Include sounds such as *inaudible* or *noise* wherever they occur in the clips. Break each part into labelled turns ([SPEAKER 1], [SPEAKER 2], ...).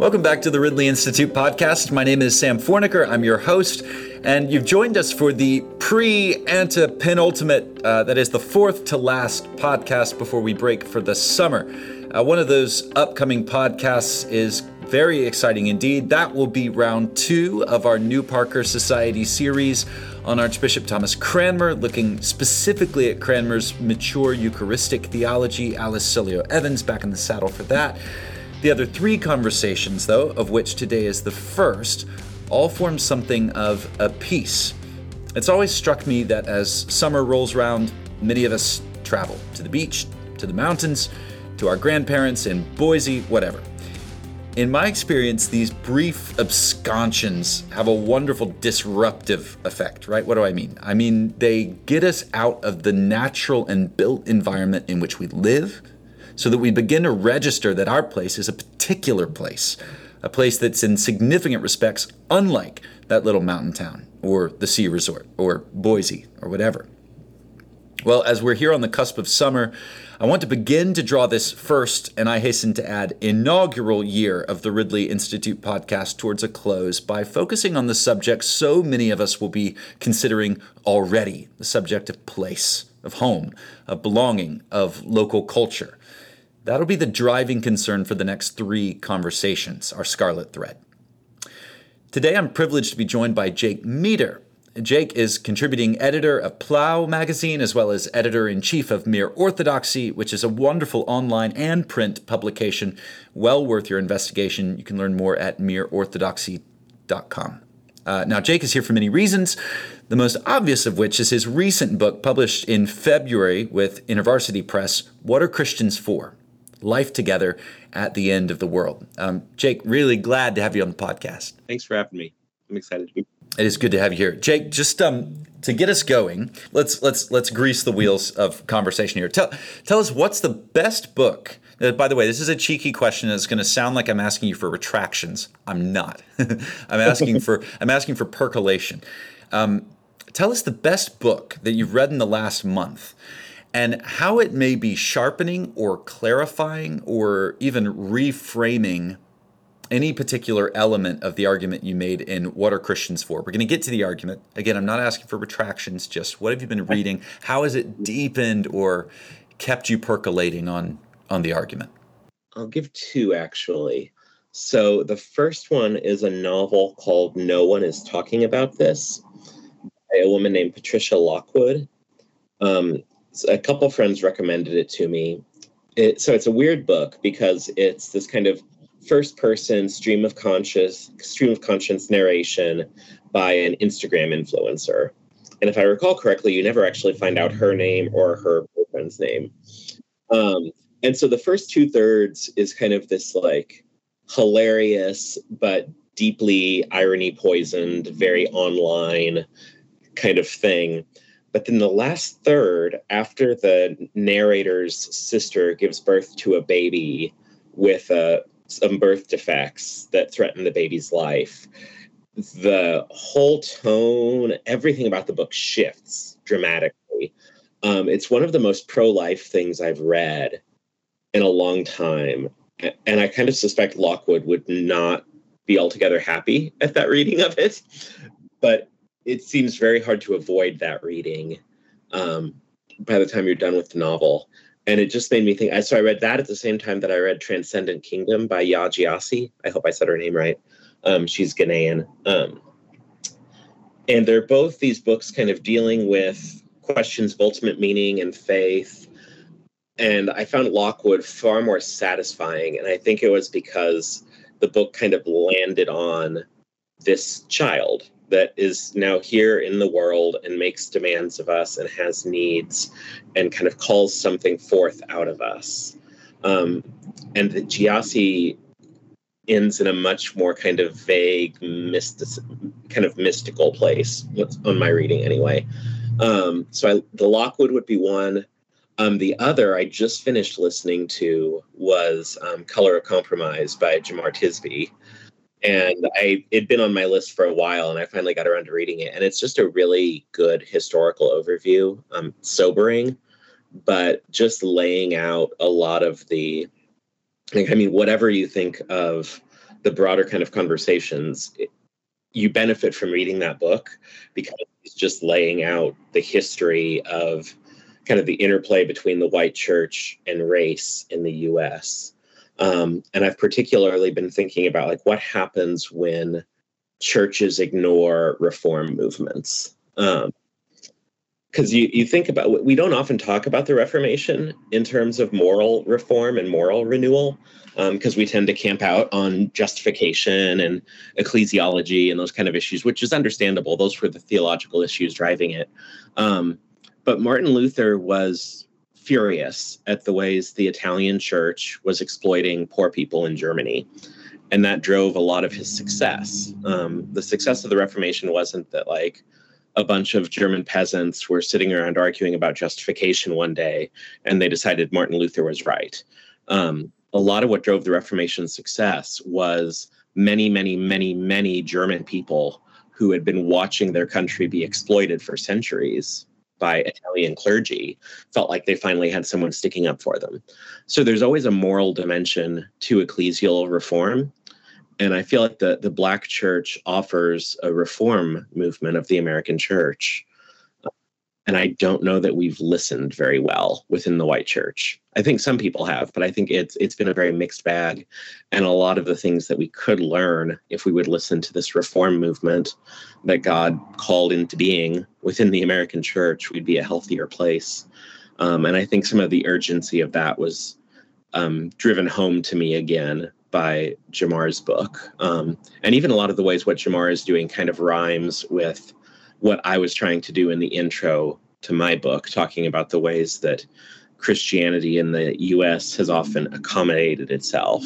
[SPEAKER 1] Welcome back to the Ridley Institute podcast. My name is Sam Forniker. I'm your host, and you've joined us for the pre ante penultimate, uh, that is the fourth to last podcast before we break for the summer. Uh, one of those upcoming podcasts is very exciting indeed. That will be round two of our New Parker Society series on Archbishop Thomas Cranmer, looking specifically at Cranmer's mature Eucharistic theology. Alice Cilio Evans back in the saddle for that. The other three conversations, though, of which today is the first, all form something of a piece. It's always struck me that as summer rolls around, many of us travel to the beach, to the mountains, to our grandparents in Boise, whatever. In my experience, these brief absconsions have a wonderful disruptive effect, right? What do I mean? I mean, they get us out of the natural and built environment in which we live so that we begin to register that our place is a particular place, a place that's in significant respects unlike that little mountain town or the sea resort or Boise or whatever. Well, as we're here on the cusp of summer, I want to begin to draw this first, and I hasten to add, inaugural year of the Ridley Institute podcast towards a close by focusing on the subject so many of us will be considering already the subject of place, of home, of belonging, of local culture. That'll be the driving concern for the next three conversations, our scarlet thread. Today, I'm privileged to be joined by Jake Meador. Jake is contributing editor of Plough magazine as well as editor in chief of Mere Orthodoxy, which is a wonderful online and print publication well worth your investigation. You can learn more at mereorthodoxy.com. Uh, now, Jake is here for many reasons, the most obvious of which is his recent book published in February with InterVarsity Press What Are Christians For? Life together at the end of the world. Um, Jake, really glad to have you on the podcast.
[SPEAKER 2] Thanks for having me. I'm excited to be.
[SPEAKER 1] It is good to have you here, Jake. Just um, to get us going, let's let's let's grease the wheels of conversation here. Tell tell us what's the best book. Uh, by the way, this is a cheeky question. It's going to sound like I'm asking you for retractions. I'm not. *laughs* I'm asking for I'm asking for percolation. Um, tell us the best book that you've read in the last month and how it may be sharpening or clarifying or even reframing any particular element of the argument you made in What Are Christians For? We're going to get to the argument. Again, I'm not asking for retractions, just what have you been reading? How has it deepened or kept you percolating on, on the argument?
[SPEAKER 2] I'll give two actually. So the first one is a novel called No One Is Talking About This by a woman named Patricia Lockwood. Um, a couple friends recommended it to me. It, so it's a weird book because it's this kind of first person stream of conscious stream of conscience narration by an Instagram influencer. And if I recall correctly, you never actually find out her name or her boyfriend's name. Um, and so the first two thirds is kind of this like hilarious but deeply irony poisoned, very online kind of thing. But then the last third, after the narrator's sister gives birth to a baby with uh, some birth defects that threaten the baby's life, the whole tone, everything about the book shifts dramatically. Um, it's one of the most pro life things I've read in a long time. And I kind of suspect Lockwood would not be altogether happy at that reading of it. But it seems very hard to avoid that reading um, by the time you're done with the novel. And it just made me think. So I read that at the same time that I read Transcendent Kingdom by Yaa Gyasi. I hope I said her name right. Um, she's Ghanaian. Um, and they're both these books kind of dealing with questions of ultimate meaning and faith. And I found Lockwood far more satisfying. And I think it was because the book kind of landed on this child that is now here in the world and makes demands of us and has needs and kind of calls something forth out of us. Um, and the Gyasi ends in a much more kind of vague, mystic, kind of mystical place on my reading anyway. Um, so I, the Lockwood would be one. Um, the other I just finished listening to was um, Color of Compromise by Jemar Tisby and I it'd been on my list for a while, and I finally got around to reading it. And it's just a really good historical overview, um, sobering, but just laying out a lot of the. Like, I mean, whatever you think of the broader kind of conversations, it, you benefit from reading that book because it's just laying out the history of kind of the interplay between the white church and race in the US. Um, and I've particularly been thinking about like what happens when churches ignore reform movements. Um, because you, you think about we don't often talk about the reformation in terms of moral reform and moral renewal because um, we tend to camp out on justification and ecclesiology and those kind of issues which is understandable those were the theological issues driving it um, but martin luther was furious at the ways the italian church was exploiting poor people in germany and that drove a lot of his success um, the success of the reformation wasn't that like a bunch of German peasants were sitting around arguing about justification one day, and they decided Martin Luther was right. Um, a lot of what drove the Reformation's success was many, many, many, many German people who had been watching their country be exploited for centuries by Italian clergy felt like they finally had someone sticking up for them. So there's always a moral dimension to ecclesial reform and I feel like the the Black Church offers a reform movement of the American Church, and I don't know that we've listened very well within the white church. I think some people have, but I think it's it's been a very mixed bag, and a lot of the things that we could learn if we would listen to this reform movement that God called into being within the American Church, we'd be a healthier place. Um, and I think some of the urgency of that was um, driven home to me again by Jemar's book. Um, and even a lot of the ways what Jemar is doing kind of rhymes with what I was trying to do in the intro to my book, talking about the ways that Christianity in the US has often accommodated itself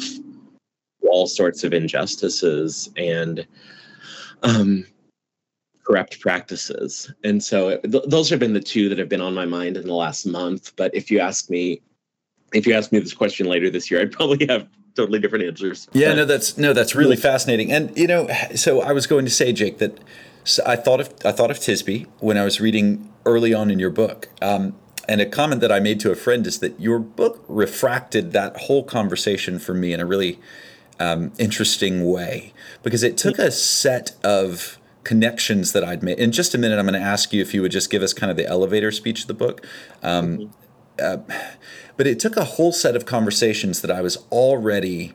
[SPEAKER 2] all sorts of injustices and um, corrupt practices. And so th- those have been the two that have been on my mind in the last month. But if you ask me, if you ask me this question later this year, I'd probably have totally different answers.
[SPEAKER 1] Yeah, no, that's no, that's really fascinating. And you know, so I was going to say, Jake, that I thought of I thought of Tisby when I was reading early on in your book. Um, and a comment that I made to a friend is that your book refracted that whole conversation for me in a really um, interesting way because it took a set of connections that I'd made. In just a minute, I'm going to ask you if you would just give us kind of the elevator speech of the book. Um, mm-hmm. uh, but it took a whole set of conversations that I was already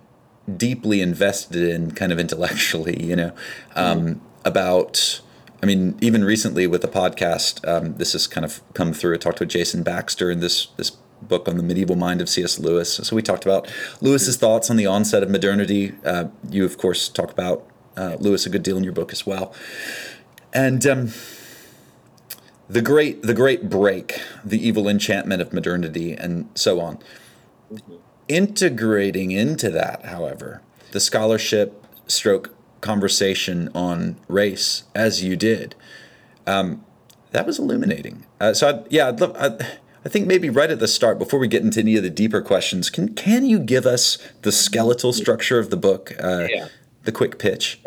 [SPEAKER 1] deeply invested in, kind of intellectually, you know, um, mm. About. I mean, even recently with the podcast, um, this has kind of come through. I talked with Jason Baxter in this this book on the medieval mind of C.S. Lewis. So we talked about Lewis's thoughts on the onset of modernity. Uh, you, of course, talk about uh, Lewis a good deal in your book as well. And um, the great the great break, the evil enchantment of modernity, and so on. Mm-hmm. Integrating into that, however, the scholarship stroke conversation on race, as you did, um, that was illuminating. Uh, so, I'd, yeah, I'd love. I'd, I think maybe right at the start, before we get into any of the deeper questions, can can you give us the skeletal structure of the book, uh, yeah. the quick pitch?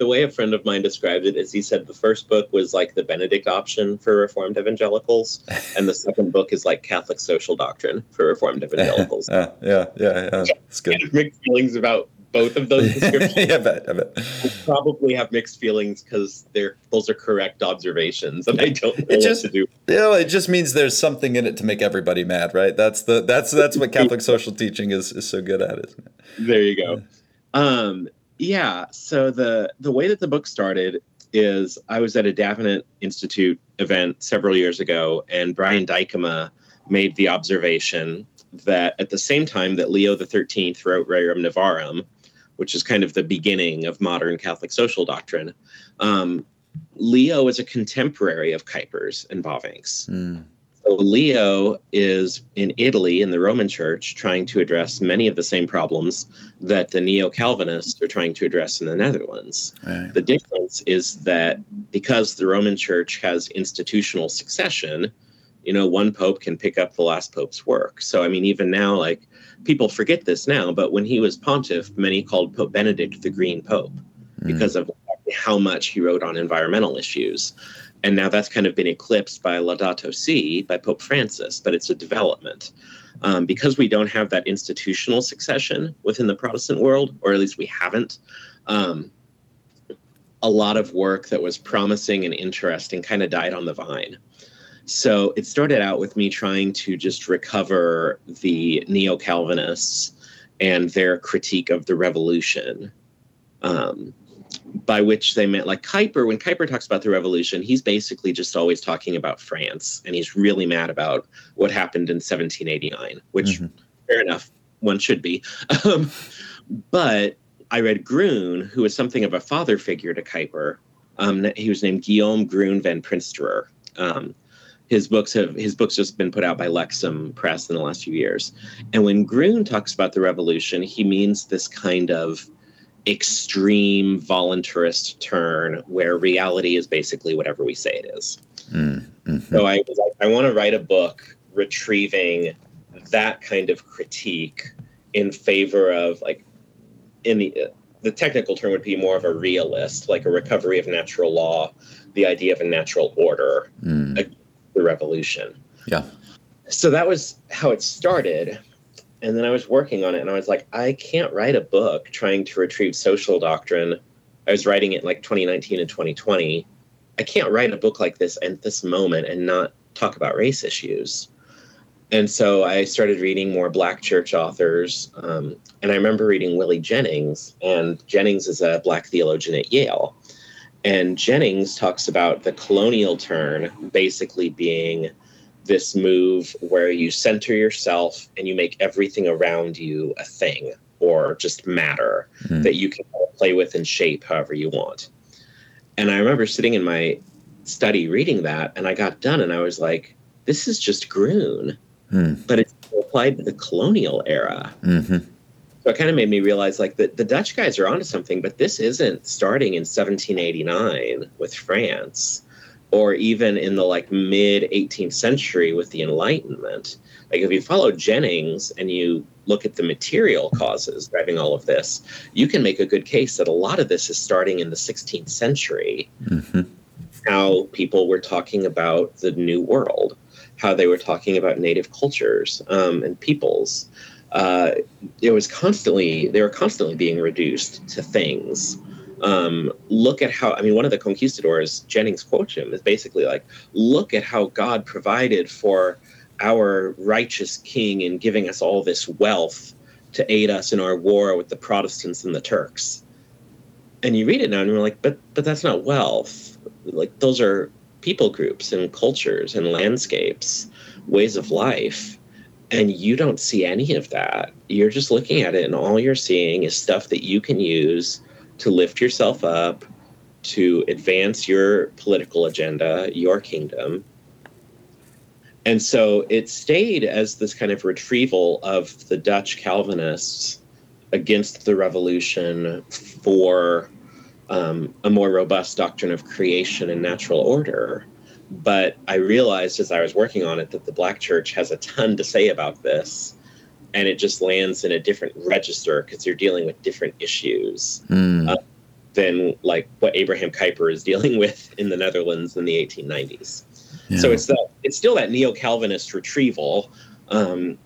[SPEAKER 2] the way a friend of mine described it is he said the first book was like the Benedict option for Reformed evangelicals, and the second book is like Catholic social doctrine for Reformed evangelicals. *laughs*
[SPEAKER 1] uh, yeah, yeah, yeah. It's good.
[SPEAKER 2] Mixed feelings about both of those *laughs* descriptions.
[SPEAKER 1] yeah, I bet, I bet.
[SPEAKER 2] Probably have mixed feelings because they're those are correct observations, and I don't know it just, what to do.
[SPEAKER 1] Yeah, you know, it just means there's something in it to make everybody mad, right? That's the that's that's what Catholic social teaching is is so good at, isn't it?
[SPEAKER 2] There you go. Um, yeah. So the the way that the book started is I was at a Davenant Institute event several years ago, and Brian Dykema made the observation that at the same time that Leo the Thirteenth wrote Rerum Novarum, which is kind of the beginning of modern Catholic social doctrine, um, Leo is a contemporary of Kuyper's and Bavinck's. Mm. So Leo is in Italy in the Roman Church trying to address many of the same problems that the neo Calvinists are trying to address in the Netherlands. Right. The difference is that because the Roman Church has institutional succession, you know, one pope can pick up the last pope's work. So, I mean, even now, like people forget this now, but when he was pontiff, many called Pope Benedict the Green Pope mm. because of how much he wrote on environmental issues and now that's kind of been eclipsed by Laudato Si by Pope Francis, but it's a development. um, because we don't have that institutional succession within the Protestant world, or at least we haven't. Um, a lot of work that was promising and interesting kind of died on the vine. So it started out with me trying to just recover the neo Calvinists and their critique of the revolution. Um, by which they meant like Kuyper, when Kuyper talks about the revolution, he's basically just always talking about France and he's really mad about what happened in 1789, which mm-hmm. fair enough, one should be. *laughs* Um, but I read Groen, who was something of a father figure to Kuyper. Um, he was named Guillaume Groen van Prinsterer. Um, his books have his books just been put out by Lexham Press in the last few years. And when Groen talks about the revolution, he means this kind of extreme voluntarist turn where reality is basically whatever we say it is. Mm-hmm. So I was like, I want to write a book retrieving that kind of critique in favor of like in the the technical term would be more of a realist, like a recovery of natural law, the idea of a natural order, mm. The revolution.
[SPEAKER 1] Yeah.
[SPEAKER 2] So that was how it started and then I was working on it, and I was like, I can't write a book trying to retrieve social doctrine. I was writing it in like 2019 and 2020. I can't write a book like this at this moment and not talk about race issues. And so I started reading more Black church authors. Um, and I remember reading Willie Jennings, and Jennings is a Black theologian at Yale. And Jennings talks about the colonial turn basically being this move where you center yourself and you make everything around you a thing or just matter mm-hmm. that you can play with and shape however you want. And I remember sitting in my study reading that, and I got done and I was like, this is just Groen, mm. but it's applied to the colonial era. Mm-hmm. So it kind of made me realize like the, the Dutch guys are onto something, but this isn't starting in 1789 with France or even in the like mid 18th century with the enlightenment. Like if you follow jennings and you look at the material causes driving all of this you can make a good case that a lot of this is starting in the 16th century. Mm-hmm. how people were talking about the new world how they were talking about native cultures um, and peoples uh, it was constantly they were constantly being reduced to things um, look at how, I mean, one of the conquistadors, Jennings quotes him, is basically like, look at how God provided for our righteous king in giving us all this wealth to aid us in our war with the Protestants and the Turks. And you read it now and you're like, but but that's not wealth. Like those are people groups and cultures and landscapes, ways of life. And you don't see any of that. You're just looking at it and all you're seeing is stuff that you can use to lift yourself up, to advance your political agenda, your kingdom. And so it stayed as this kind of retrieval of the Dutch Calvinists against the revolution for um, a more robust doctrine of creation and natural order. But I realized as I was working on it that the Black Church has a ton to say about this and it just lands in a different register because you're dealing with different issues mm. uh, than like what Abraham Kuyper is dealing *laughs* with in the Netherlands in the 1890s. Yeah. So it's that it's still that neo-Calvinist retrieval. Um,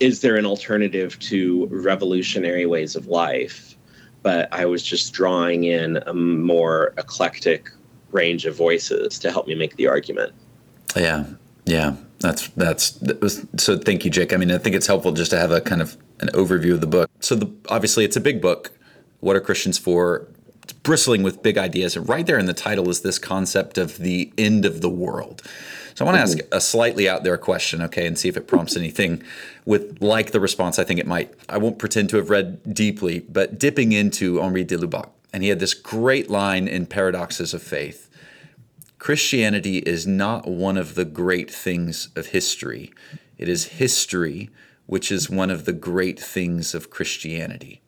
[SPEAKER 2] is there an alternative to revolutionary ways of life? But I was just drawing in a more eclectic range of voices to help me make the argument.
[SPEAKER 1] Yeah, yeah, that's that's that was, so. Thank you, Jake. I mean, I think it's helpful just to have a kind of an overview of the book. So, the, obviously, it's a big book. What are Christians for? It's bristling with big ideas, and right there in the title is this concept of the end of the world. So, I want to mm-hmm. ask a slightly out there question, okay, and see if it prompts anything with like the response. I think it might. I won't pretend to have read deeply, but dipping into Henri de Lubac, and he had this great line in Paradoxes of Faith Christianity is not one of the great things of history. It is history which is one of the great things of Christianity.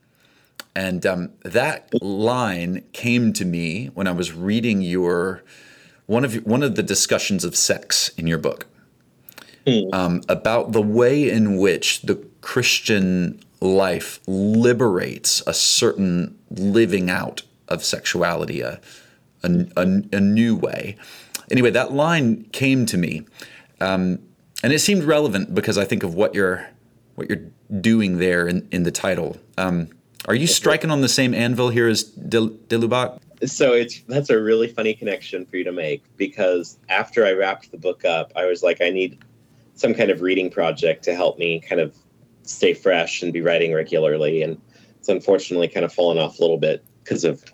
[SPEAKER 1] And um, that line came to me when I was reading your one of one of the discussions of sex in your book mm. um, about the way in which the Christian life liberates a certain living out of sexuality, a, a, a, a new way. Anyway, that line came to me. Um, and it seemed relevant because I think of what you're what you're doing there in, in the title. Um, are you striking on the same anvil here as de, de?
[SPEAKER 2] So it's that's a really funny connection for you to make because after I wrapped the book up, I was like, I need some kind of reading project to help me kind of stay fresh and be writing regularly. And it's unfortunately kind of fallen off a little bit because of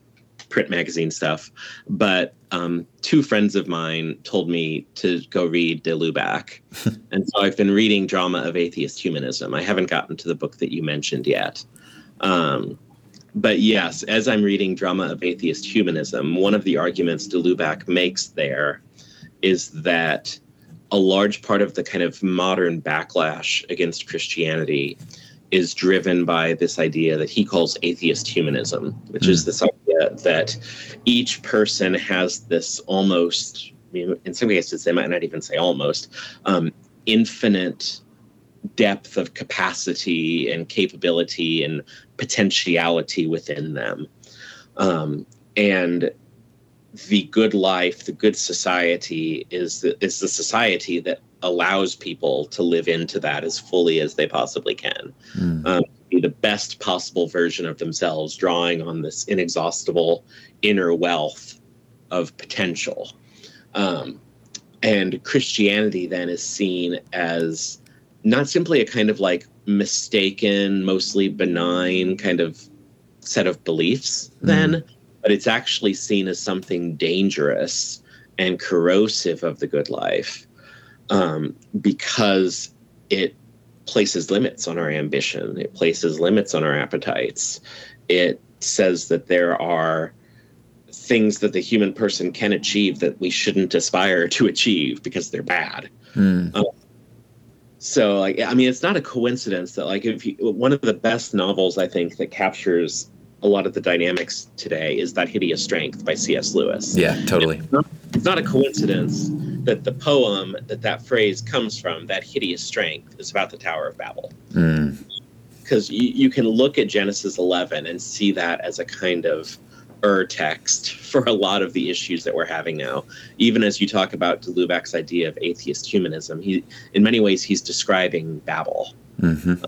[SPEAKER 2] print magazine stuff. But um, two friends of mine told me to go read De Lubac. *laughs* and so I've been reading Drama of Atheist Humanism. I haven't gotten to the book that you mentioned yet. Um, but yes, as I'm reading Drama of Atheist Humanism, one of the arguments De Lubac makes there is that a large part of the kind of modern backlash against Christianity is driven by this idea that he calls atheist humanism, which mm. is this idea that each person has this almost, in some cases, they might not even say almost, um, infinite depth of capacity and capability and potentiality within them. Um, and the good life, the good society is the, is the society that allows people to live into that as fully as they possibly can. Mm. Um, be the best possible version of themselves, drawing on this inexhaustible inner wealth of potential. Um, and Christianity then is seen as not simply a kind of like mistaken, mostly benign kind of set of beliefs, mm. then, but it's actually seen as something dangerous and corrosive of the good life um, because it places limits on our ambition, it places limits on our appetites. It says that there are things that the human person can achieve that we shouldn't aspire to achieve because they're bad. Mm. Um, so, like, I mean, it's not a coincidence that, like, if you, one of the best novels I think that captures a lot of the dynamics today is that hideous strength by cs lewis.
[SPEAKER 1] Yeah totally.
[SPEAKER 2] It's not, it's not, a coincidence that the poem that that phrase comes from that hideous strength is about the tower of babel. Because mm. you, you can look at genesis 11 and see that as a kind of ur text *laughs* for a lot of the issues that we're having now. Even as you talk about de lubac's idea of atheist humanism he in many ways he's describing babel. Mm-hmm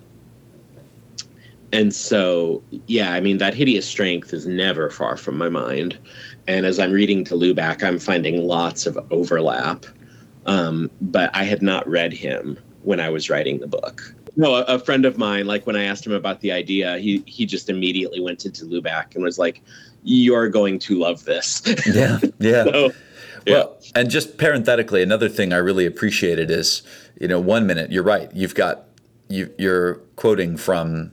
[SPEAKER 2] and so yeah i mean that hideous strength is never far from my mind. And as i'm reading de lubac i'm finding lots of overlap. Um, but i had not read him when i was writing the book. No a, a, friend of mine like when i asked him about the idea he he just immediately went to lubac and was like you're going to love this. *laughs*
[SPEAKER 1] Yeah yeah. So, yeah. Well, and just parenthetically, another thing I really appreciated is, you know, one minute you're right. You've got you, you're quoting from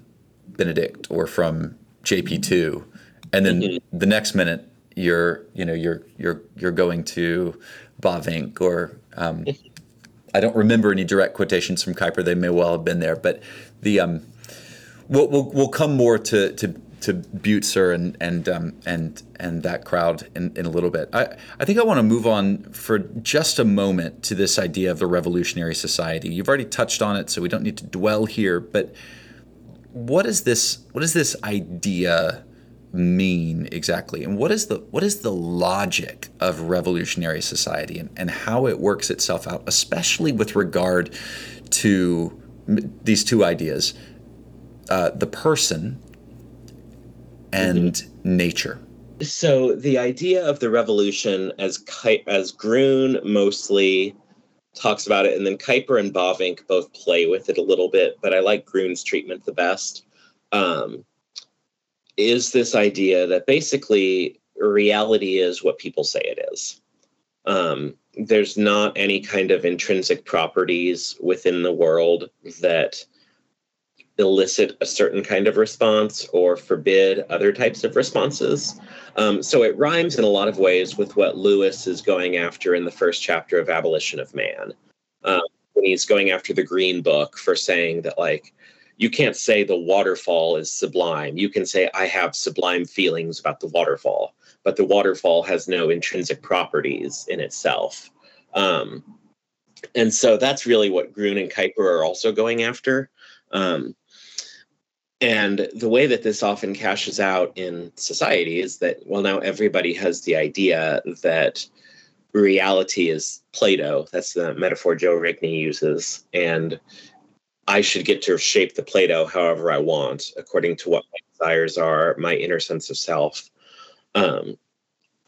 [SPEAKER 1] Benedict or from JP2, and then mm-hmm. the next minute you're you know you're you're you're going to Bavinck or um, *laughs* I don't remember any direct quotations from Kuyper. They may well have been there, but the um, we'll, we'll, we'll come more to to to Bucer and and um, and and that crowd in, in a little bit. I, I think I want to move on for just a moment to this idea of the revolutionary society. You've already touched on it, so we don't need to dwell here. But what is this what does this idea mean exactly and what is the what is the logic of revolutionary society and, and how it works itself out especially with regard to these two ideas uh, the person and mm-hmm. nature
[SPEAKER 2] so the idea of the revolution as as Groen mostly talks about it, and then Kuyper and Bavinck both play with it a little bit, but I like Groen's treatment the best. Um, is this idea that basically reality is what people say it is. Um, there's not any kind of intrinsic properties within the world that elicit a certain kind of response or forbid other types of responses. Um, so it rhymes in a lot of ways with what Lewis is going after in the first chapter of Abolition of Man. Um, when he's going after the Green Book for saying that, like, you can't say the waterfall is sublime. You can say, I have sublime feelings about the waterfall, but the waterfall has no intrinsic properties in itself. Um, and so that's really what Groen and Kuyper are also going after. Um, and the way that this often cashes out in society is that, well, now everybody has the idea that reality is Play-Doh. That's the metaphor Joe Rigney uses. And I should get to shape the Play-Doh however I want, according to what my desires are, my inner sense of self. Um,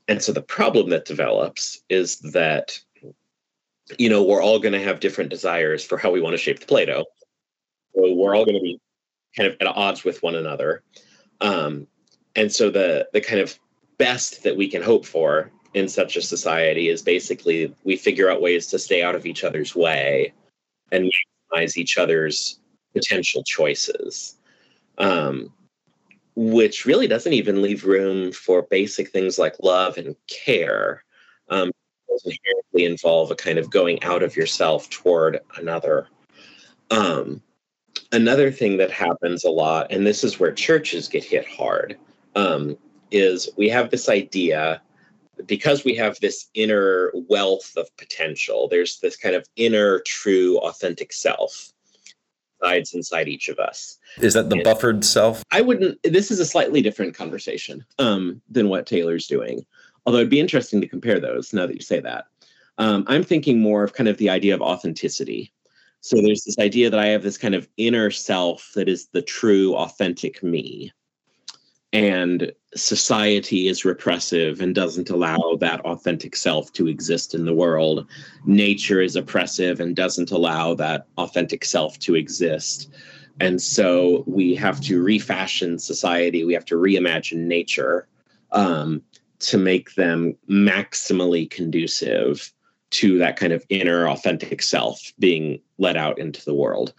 [SPEAKER 2] and so the problem that develops is that, you know, we're all going to have different desires for how we want to shape the Play-Doh. So we're all going to be kind of at odds with one another. Um, and so the the kind of best that we can hope for in such a society is basically we figure out ways to stay out of each other's way and maximize each other's potential choices. Um, which really doesn't even leave room for basic things like love and care. Um, inherently involve a kind of going out of yourself toward another. Um, another thing that happens a lot, and this is where churches get hit hard, um, is we have this idea because we have this inner wealth of potential, there's this kind of inner, true, authentic self resides inside each of us.
[SPEAKER 1] Is that the and buffered self?
[SPEAKER 2] I wouldn't. This is a slightly different conversation um, than what Taylor's doing. Although it'd be interesting to compare those now that you say that. Um, I'm thinking more of kind of the idea of authenticity. So there's this idea that I have this kind of inner self that is the true, authentic me and society is repressive and doesn't allow that authentic self to exist in the world. Nature is oppressive and doesn't allow that authentic self to exist. And so we have to refashion society, we have to reimagine nature um, to make them maximally conducive to that kind of inner authentic self being let out into the world.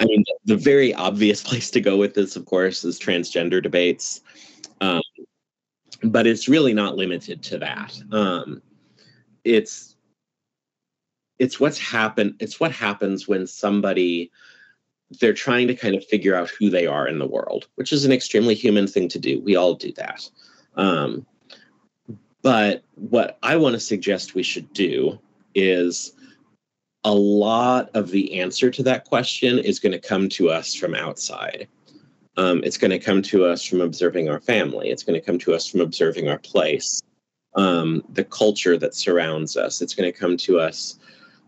[SPEAKER 2] I mean, the very obvious *laughs* place to go with this, of course, is transgender debates. Um, but it's really not limited to that. Um, it's it's what's happened. It's what happens when somebody they're trying to kind of figure out who they are in the world, which is an extremely human thing to do. We all do that. Um, but what I want to suggest we should do is a lot of the answer to that question is going to come to us from outside. Um, it's going to come to us from observing our family. It's going to come to us from observing our place, um, the culture that surrounds us. It's going to come to us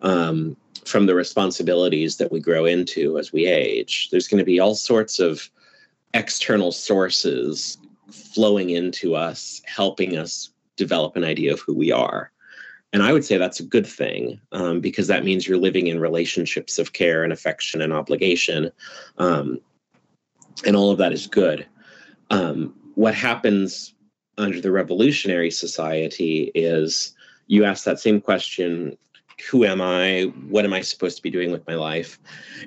[SPEAKER 2] um, from the responsibilities that we grow into as we age. There's going to be all sorts of external sources flowing into us, helping us develop an idea of who we are. And I would say that's a good thing um, because that means you're living in relationships of care and affection and obligation. Um, and all of that is good. Um, what happens under the revolutionary society is you ask that same question who am I? What am I supposed to be doing with my life?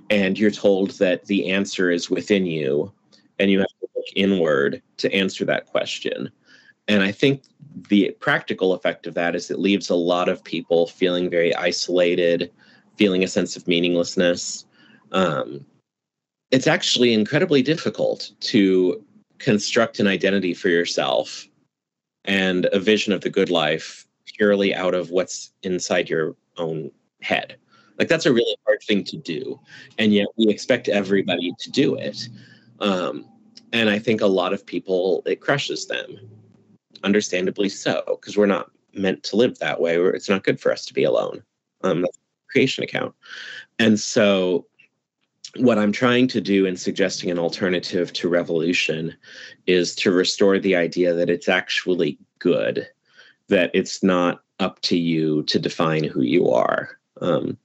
[SPEAKER 2] And you're told that the answer is within you, and you have to look inward to answer that question. And I think the practical effect of that is it leaves a lot of people feeling very isolated, feeling a sense of meaninglessness. Um, it's actually incredibly difficult to construct an identity for yourself and a vision of the good life purely out of what's inside your own head. Like that's a really hard thing to do, and yet we expect everybody to do it. Um, and I think a lot of people it crushes them understandably so, because we're not meant to live that way. It's not good for us to be alone. Um, that's creation account. And so, what I'm trying to do in suggesting an alternative to revolution is to restore the idea that it's actually good, that it's not up to you to define who you are. Um,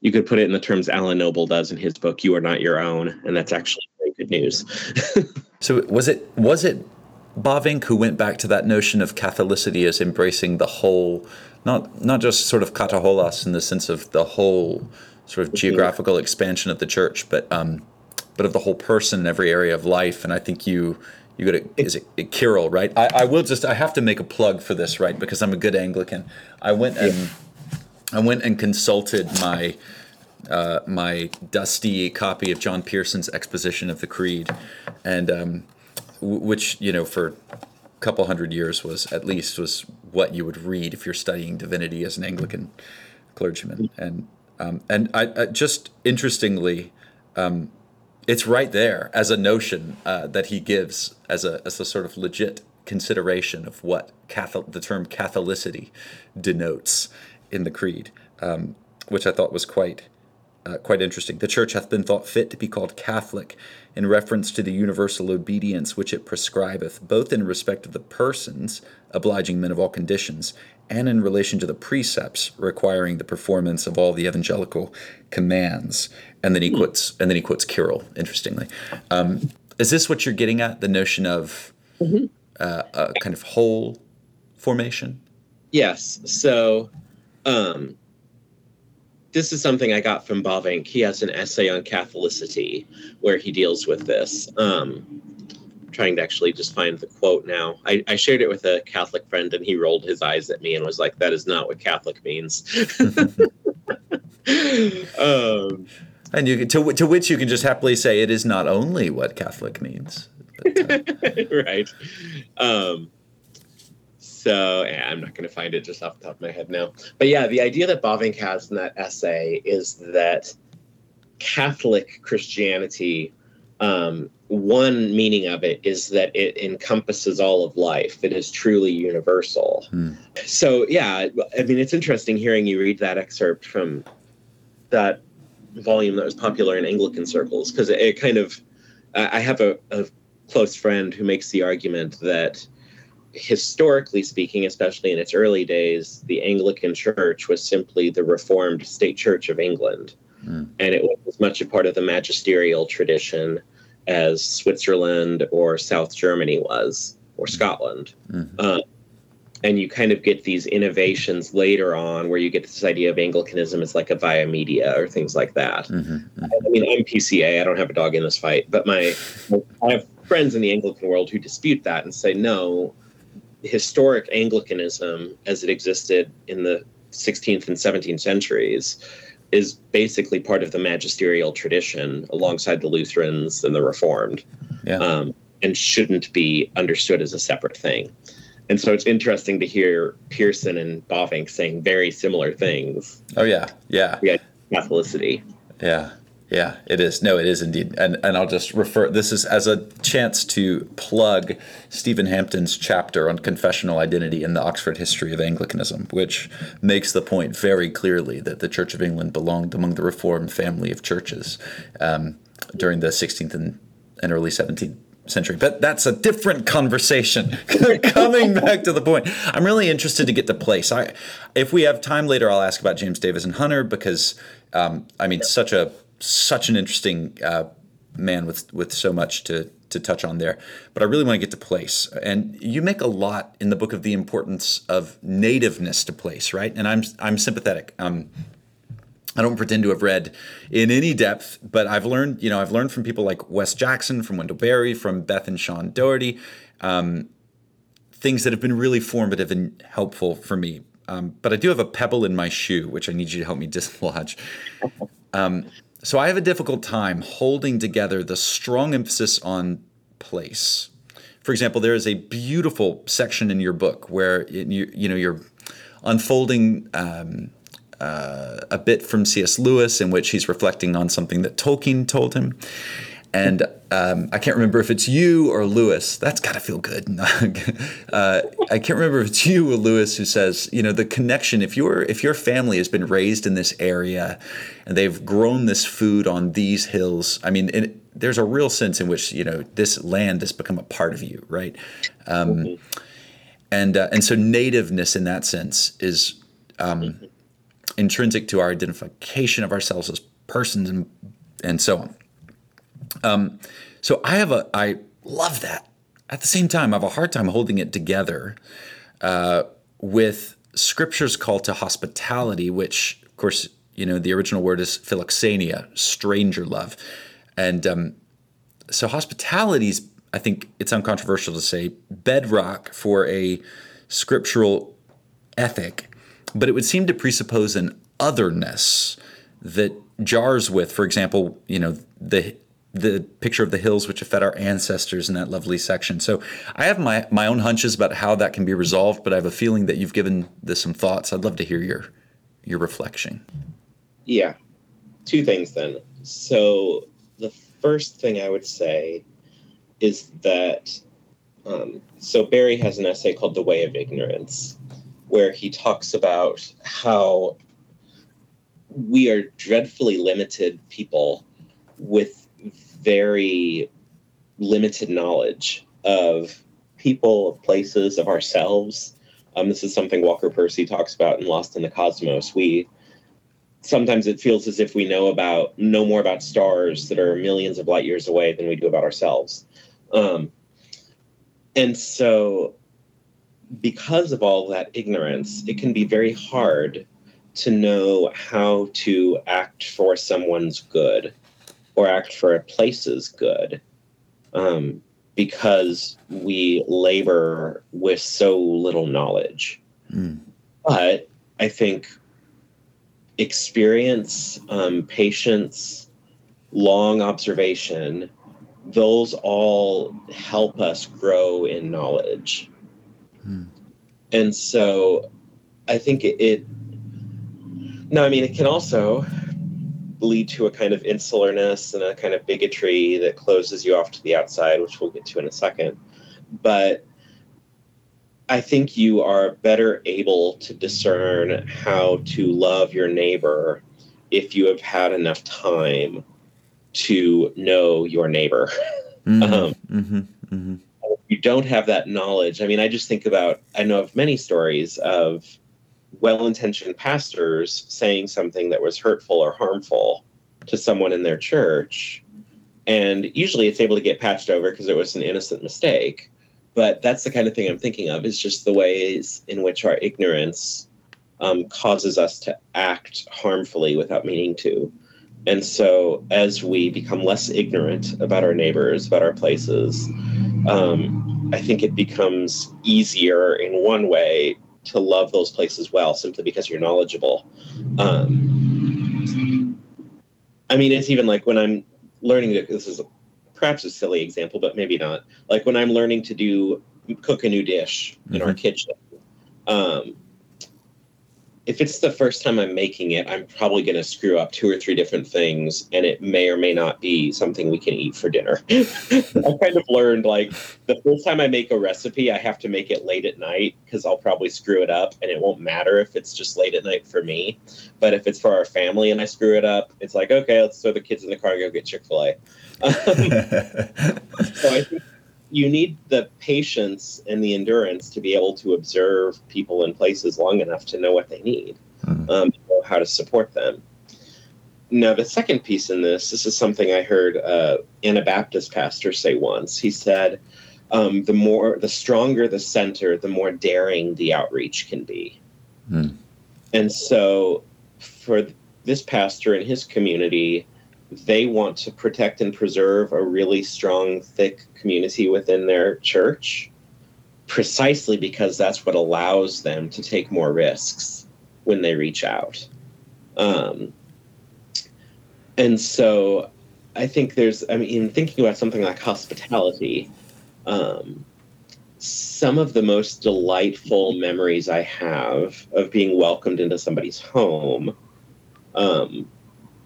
[SPEAKER 2] you could put it in the terms Alan Noble does in his book, "You Are Not Your Own," and that's actually very good news. *laughs*
[SPEAKER 1] so, was it was it Bavinck, who went back to that notion of Catholicity as embracing the whole, not not just sort of kataholos in the sense of the whole sort of geographical expansion of the church, but um, but of the whole person in every area of life. And I think you you go to is it Cyril, right? I, I will just I have to make a plug for this, right? Because I'm a good Anglican. I went and yeah. I went and consulted my uh, my dusty copy of John Pearson's exposition of the Creed, and um, which you know for a couple hundred years was at least was what you would read if you're studying divinity as an Anglican clergyman, and um, and I, I, just interestingly, um, it's right there as a notion uh, that he gives as a as a sort of legit consideration of what Catholic, the term Catholicity denotes in the creed, um, which I thought was quite uh, quite interesting. The church hath been thought fit to be called Catholic in reference to the universal obedience which it prescribeth, both in respect of the persons, obliging men of all conditions, and in relation to the precepts requiring the performance of all the evangelical commands. And then he quotes, and then he quotes Cyril. Interestingly, um, is this what you're getting at? The notion of mm-hmm. uh, a kind of whole formation?
[SPEAKER 2] Yes. So, um, this is something I got from Bavinck. He has an essay on Catholicity where he deals with this. Um, trying to actually just find the quote now. I, I, shared it with a Catholic friend, and he rolled his eyes at me and was like, "That is not what Catholic means." *laughs*
[SPEAKER 1] um, and you to to which you can just happily say it is not only what Catholic means.
[SPEAKER 2] But, *laughs* uh, right. Um, so yeah, I'm not going to find it just off the top of my head now. But yeah, the idea that Bavinck has in that essay is that Catholic Christianity, um, one meaning of it is that it encompasses all of life. It is truly universal. Hmm. So yeah, I mean, it's interesting hearing you read that excerpt from that volume that was popular in Anglican circles because it, it, kind of. I have a, a close friend who makes the argument that historically speaking, especially in its early days, the Anglican Church was simply the Reformed State Church of England. Mm. And it was as much a part of the magisterial tradition as Switzerland or South Germany was, or hmm. Scotland. Mm-hmm. And you kind of get these innovations later on where you get this idea of Anglicanism as like a via media or things like that. Mm-hmm. Mm-hmm. I mean, I'm PCA, I don't have a dog in this fight, but my I have friends in the Anglican world who dispute that and say, no, historic Anglicanism as it existed in the 16th and 17th centuries is basically part of the magisterial tradition alongside the Lutherans and the Reformed, yeah. um, and shouldn't be understood as a separate thing. And so it's interesting to hear Pearson and Bavinck saying very similar things.
[SPEAKER 1] Oh yeah, yeah,
[SPEAKER 2] yeah, Catholicity.
[SPEAKER 1] Yeah, yeah, it is. No, it is indeed. And and I'll just refer this is as a chance to plug Stephen Hampton's chapter on confessional identity in the Oxford History of Anglicanism, which makes the point very clearly that the Church of England belonged among the Reformed family of churches um, during the 16th and, and early 17th century. But that's a different conversation. *laughs* Coming back to the point, I'm really interested to get to place. I, if we have time later, I'll ask about James Davison Hunter because um, I mean, such a such an interesting uh, man with with so much to to touch on there. But I really want to get to place, and you make a lot in the book of the importance of nativeness to place, right? And I'm I'm sympathetic. Um, I don't pretend to have read in any depth, but I've learned, you know, I've learned from people like Wes Jackson, from Wendell Berry, from Beth and Sean Doherty, um, things that have been really formative and helpful for me. Um, but I do have a pebble in my shoe, which I need you to help me dislodge. Um, so I have a difficult time holding together the strong emphasis on place. For example, there is a beautiful section in your book where you you know you're unfolding um, uh, a bit from C.S. Lewis in which he's reflecting on something that Tolkien told him, and um, I can't remember if it's you or Lewis. That's got to feel good. *laughs* uh, I can't remember if it's you or Lewis who says, you know, the connection. If your if your family has been raised in this area, and they've grown this food on these hills, I mean, it, there's a real sense in which you know this land has become a part of you, right? Um, mm-hmm. And uh, and so nativeness in that sense is um, mm-hmm. intrinsic to our identification of ourselves as persons and and so on. Um, so I have a, I love that. At the same time, I have a hard time holding it together uh, with Scripture's call to hospitality, which, of course, you know, the original word is philoxenia, stranger love. And um, so is, I think it's uncontroversial to say, bedrock for a scriptural ethic, but it would seem to presuppose an otherness that jars with, for example, you know, the the picture of the hills which have fed our ancestors in that lovely section. So I have my my own hunches about how that can be resolved, but I have a feeling that you've given this some thoughts. I'd love to hear your your reflection.
[SPEAKER 2] Yeah. Two things then. So the first thing I would say is that Um, so Berry has an essay called The Way of Ignorance, where he talks about how we are dreadfully limited people with very limited knowledge of people, of places, of ourselves. Um, this is something Walker Percy talks about in Lost in the Cosmos. We sometimes it feels as if we know about know more about stars that are millions of light years away than we do about ourselves. Um, and so, because of all that ignorance, it can be very hard to know how to act for someone's good or act for a place's good um, because we labor with so little knowledge. Mm. But I think experience, um, patience, long observation, those all help us grow in knowledge. Hmm. And so I think it, it, no, I mean, it can also lead to a kind of insularness and a kind of bigotry that closes you off to the outside, which we'll get to in a second. But I think you are better able to discern how to love your neighbor if you have had enough time to know your neighbor. Mm-hmm, um, mm-hmm, mm-hmm. You don't have that knowledge. I mean, I just think about, I know of many stories of well intentioned pastors saying something that was hurtful or harmful to someone in their church. And usually it's able to get patched over because it was an innocent mistake. But that's the kind of thing I'm thinking of is just the ways in which our ignorance um, causes us to act harmfully without meaning to. And so, as we become less ignorant about our neighbors, about our places, um, I think it becomes easier in one way to love those places well, simply because you're knowledgeable. Um, I mean, it's even like when I'm learning to, this is perhaps a silly example, but maybe not. Like when I'm learning to do cook a new dish in mm-hmm. our kitchen. Um, if it's the first time I'm making it, I'm probably going to screw up two or three different things, and it may or may not be something we can eat for dinner. *laughs* I've kind of learned like the first time I make a recipe, I have to make it late at night because I'll probably screw it up, and it won't matter if it's just late at night for me. But if it's for our family and I screw it up, it's like, okay, let's throw the kids in the car and go get Chick fil A. *laughs* so I think you need the patience and the endurance to be able to observe people in places long enough to know what they need, mm-hmm. um, how to support them. Now, the second piece in this, this is something I heard uh, Anabaptist pastor say once. He said, um, "The more, the stronger the center, the more daring the outreach can be." Mm. And so, for this pastor and his community, they want to protect and preserve a really strong, thick community within their church precisely because that's what allows them to take more risks when they reach out. Um, and so I think there's, I mean, thinking about something like hospitality, um, some of the most delightful memories I have of being welcomed into somebody's home um,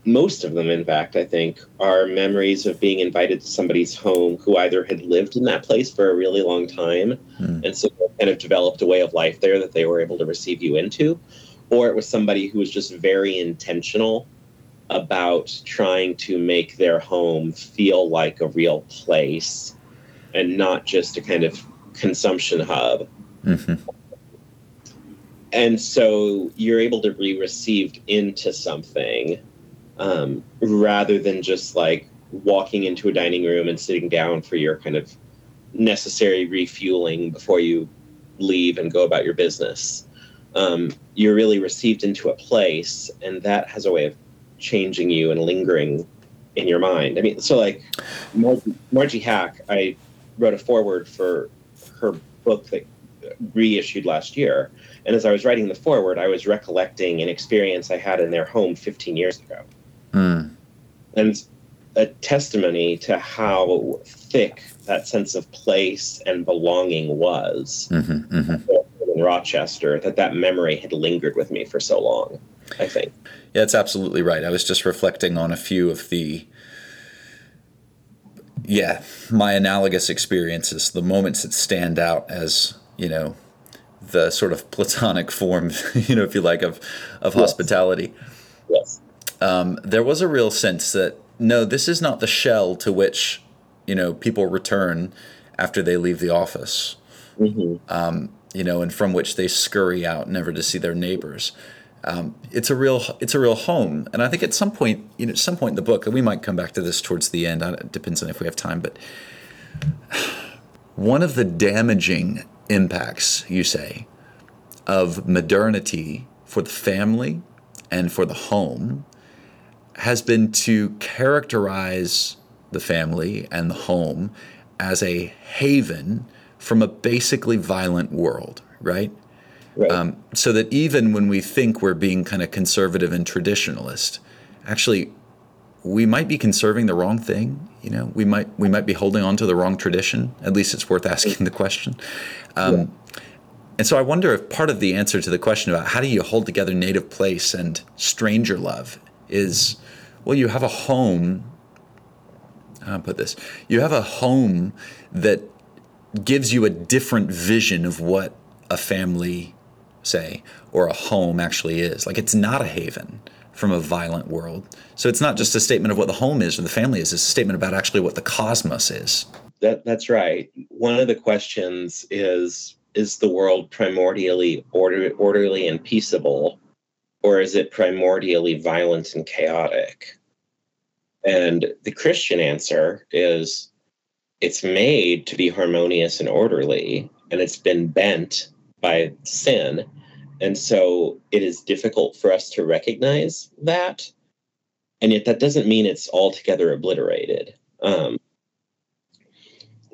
[SPEAKER 2] most of them, in fact, I think, are memories of being invited to somebody's home who either had lived in that place for a really long time mm. and so kind of developed a way of life there that they were able to receive you into, or it was somebody who was just very intentional about trying to make their home feel like a real place and not just a kind of consumption hub. Mm-hmm. And so you're able to be received into something um, rather than just like walking into a dining room and sitting down for your kind of necessary refueling before you leave and go about your business. Um, you're really received into a place, and that has a way of changing you and lingering in your mind. I mean, so like Margie, Margie Haack, I wrote a foreword for her book that reissued last year. And as I was writing the foreword, I was recollecting an experience I had in their home 15 years ago. Mm. And a testimony to how thick that sense of place and belonging was mm-hmm, mm-hmm. in Rochester, that that memory had lingered with me for so long, I think.
[SPEAKER 1] Yeah, it's absolutely right. I was just reflecting on a few of the yeah, my analogous experiences, the moments that stand out as, you know, the sort of platonic form, *laughs* you know, if you like, of, of yes. hospitality.
[SPEAKER 2] Yes.
[SPEAKER 1] Um, there was a real sense that, no, this is not the shell to which, you know, people return after they leave the office, mm-hmm. um, you know, and from which they scurry out never to see their neighbors. Um, it's a real it's a real home, and I think at some point, you know, at some point in the book, and we might come back to this towards the end. It depends on if we have time, but *sighs* one of the damaging impacts, you say, of modernity for the family and for the home has been to characterize the family and the home as a haven from a basically violent world, right?
[SPEAKER 2] Right. Um,
[SPEAKER 1] so that even when we think we're being kind of conservative and traditionalist, actually, we might be conserving the wrong thing. You know, we might we might be holding on to the wrong tradition. At least it's worth asking the question. Um, yeah. And so I wonder if part of the answer to the question about how do you hold together native place and stranger love is, well, you have a home. I'll put this: you have a home that gives you a different vision of what a family, say, or a home actually is. Like it's not a haven from a violent world. So it's not just a statement of what the home is or the family is, it's a statement about actually what the cosmos is.
[SPEAKER 2] That, that's right. One of the questions is is the world primordially order, orderly and peaceable, or is it primordially violent and chaotic? And the Christian answer is it's made to be harmonious and orderly, and it's been bent by sin. And so it is difficult for us to recognize that. And yet, that doesn't mean it's altogether obliterated. Um,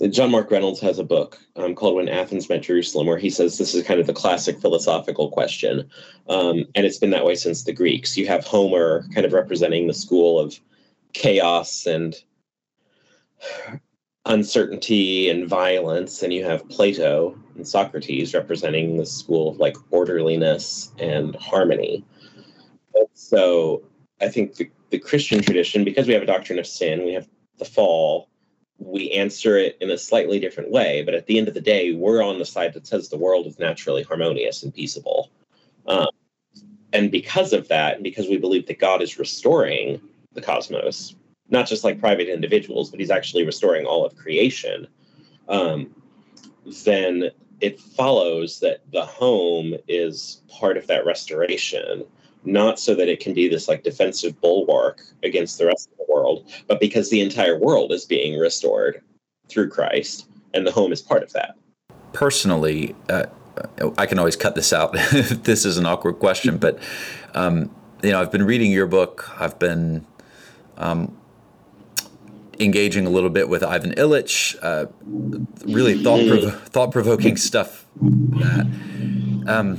[SPEAKER 2] John Mark Reynolds has a book um, called When Athens Met Jerusalem, where he says this is kind of the classic philosophical question. Um, and it's been that way since the Greeks. You have Homer kind of representing the school of chaos and uncertainty and violence, and you have Plato and Socrates representing the school of like orderliness and harmony. And so I think the, the Christian tradition, because we have a doctrine of sin, we have the fall, we answer it in a slightly different way. But at the end of the day, we're on the side that says the world is naturally harmonious and peaceable. Um, and because of that, and because we believe that God is restoring the cosmos, not just like private individuals, but he's actually restoring all of creation, um, then it follows that the home is part of that restoration, not so that it can be this like defensive bulwark against the rest of the world, but because the entire world is being restored through Christ, and the home is part of that.
[SPEAKER 1] Personally, uh, I can always cut this out *laughs* this is an awkward question, but um, you know, I've been reading your book. I've been um, engaging a little bit with Ivan Illich, uh, really thought prov- thought provoking stuff. Um,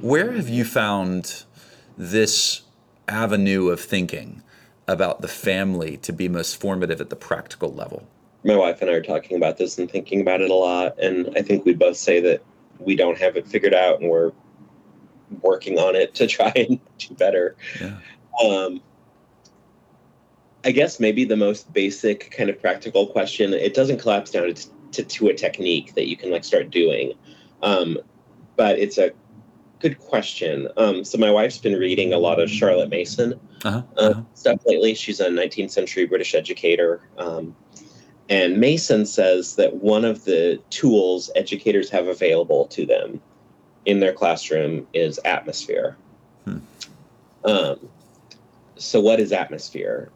[SPEAKER 1] where have you found this avenue of thinking about the family to be most formative at the practical level?
[SPEAKER 2] My wife and I are talking about this and thinking about it a lot, and I think we both say that we don't have it figured out, and we're working on it to *laughs* try and do better. Yeah. Um, I guess maybe the most basic kind of practical question. It doesn't collapse down to, to, to a technique that you can like start doing, um, but it's a good question. Um, so my wife's been reading a lot of Charlotte Mason uh-huh, uh, uh-huh. stuff lately. She's a 19th century British educator. Um, and Mason says that one of the tools educators have available to them in their classroom is atmosphere. Hmm. Um, so, what is atmosphere?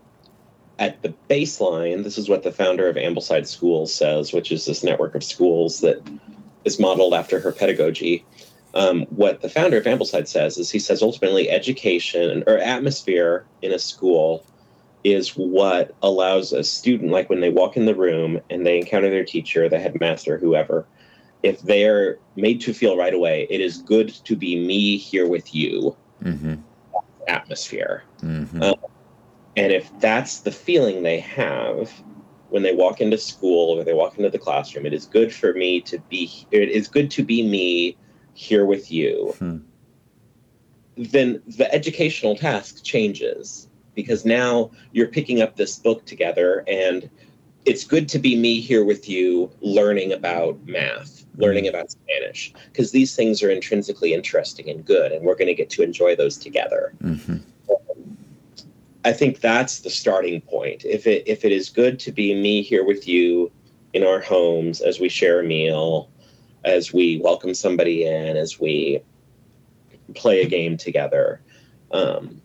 [SPEAKER 2] at the baseline, this is what the founder of Ambleside Schools says, which is this network of schools that is modeled after her pedagogy. Um, what the founder of Ambleside says is he says ultimately education or atmosphere in a school is what allows a student, like when they walk in the room and they encounter their teacher, the headmaster, whoever, if they're made to feel right away, it is good to be me here with you. Mm-hmm. Atmosphere. Mm-hmm. Um, and if that's the feeling they have when they walk into school or they walk into the classroom, it is good for me to be, it is good to be me here with you. Hmm. Then the educational task changes because now you're picking up this book together and it's good to be me here with you learning about math, learning about Spanish, because these things are intrinsically interesting and good, and we're going to get to enjoy those together.
[SPEAKER 1] Mm-hmm.
[SPEAKER 2] I think that's the starting point. If it if it is good to be me here with you in our homes as we share a meal, as we welcome somebody in, as we play a game together, um,